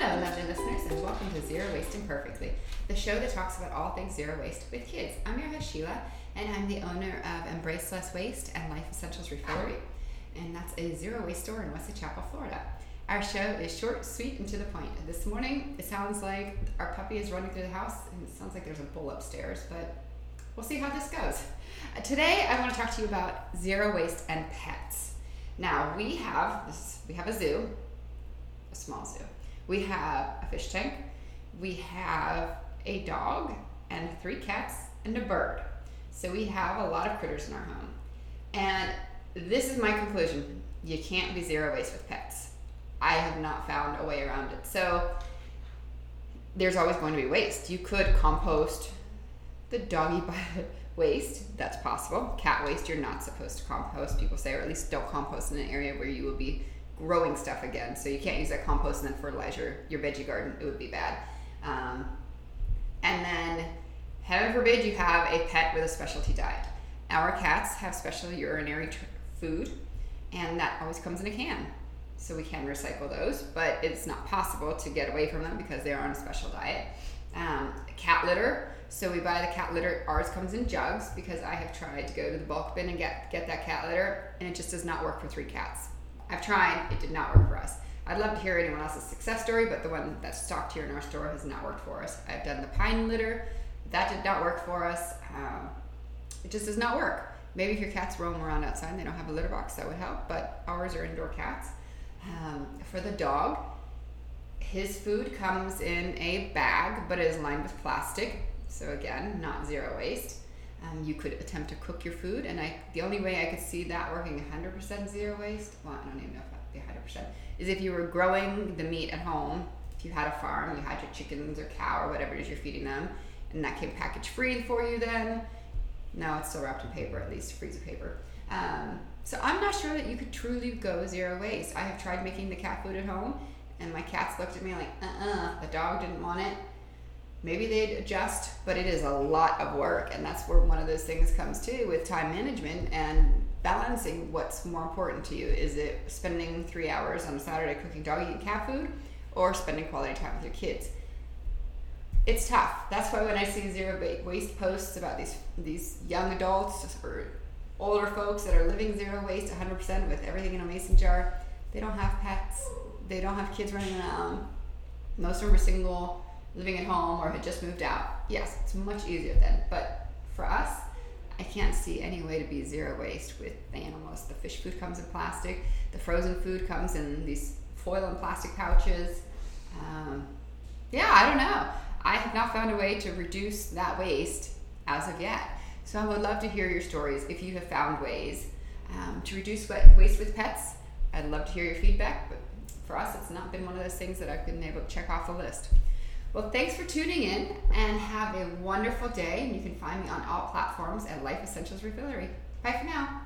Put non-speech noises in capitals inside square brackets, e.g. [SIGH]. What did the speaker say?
Hello, lovely listeners, and welcome to Zero Waste Imperfectly, the show that talks about all things zero waste with kids. I'm your host, Sheila, and I'm the owner of Embrace Less Waste and Life Essentials Refillery, and that's a zero waste store in Wesley Chapel, Florida. Our show is short, sweet, and to the point. This morning, it sounds like our puppy is running through the house, and it sounds like there's a bull upstairs, but we'll see how this goes. Uh, today, I want to talk to you about zero waste and pets. Now, we have this, we have a zoo, a small zoo. We have a fish tank, we have a dog, and three cats, and a bird. So we have a lot of critters in our home. And this is my conclusion you can't be zero waste with pets. I have not found a way around it. So there's always going to be waste. You could compost the doggy [LAUGHS] waste, that's possible. Cat waste, you're not supposed to compost, people say, or at least don't compost in an area where you will be growing stuff again. So you can't use that compost and then fertilizer your veggie garden. It would be bad. Um, and then, heaven forbid, you have a pet with a specialty diet. Our cats have special urinary tr- food, and that always comes in a can. So we can recycle those, but it's not possible to get away from them because they are on a special diet. Um, cat litter. So we buy the cat litter. Ours comes in jugs because I have tried to go to the bulk bin and get get that cat litter, and it just does not work for three cats. I've tried, it did not work for us. I'd love to hear anyone else's success story, but the one that's stocked here in our store has not worked for us. I've done the pine litter, that did not work for us. Um, it just does not work. Maybe if your cats roam around outside and they don't have a litter box, that would help, but ours are indoor cats. Um, for the dog, his food comes in a bag, but it is lined with plastic. So again, not zero waste. Um, you could attempt to cook your food, and I the only way I could see that working 100% zero waste. Well, I don't even know if that'd be 100%. Is if you were growing the meat at home. If you had a farm, you had your chickens or cow or whatever it is you're feeding them, and that came package free for you. Then, no, it's still wrapped in paper, at least freezer paper. Um, so I'm not sure that you could truly go zero waste. I have tried making the cat food at home, and my cats looked at me like, uh-uh. The dog didn't want it maybe they'd adjust, but it is a lot of work. And that's where one of those things comes too with time management and balancing what's more important to you. Is it spending three hours on a Saturday cooking doggy and cat food or spending quality time with your kids? It's tough. That's why when I see zero waste posts about these these young adults or older folks that are living zero waste 100% with everything in a mason jar, they don't have pets. They don't have kids running around. Most of them are single living at home or had just moved out, yes, it's much easier then. But for us, I can't see any way to be zero waste with the animals. The fish food comes in plastic, the frozen food comes in these foil and plastic pouches. Um, yeah, I don't know. I have not found a way to reduce that waste as of yet. So I would love to hear your stories if you have found ways um, to reduce waste with pets. I'd love to hear your feedback, but for us, it's not been one of those things that I've been able to check off the list. Well, thanks for tuning in and have a wonderful day. And you can find me on all platforms at Life Essentials Refillery. Bye for now.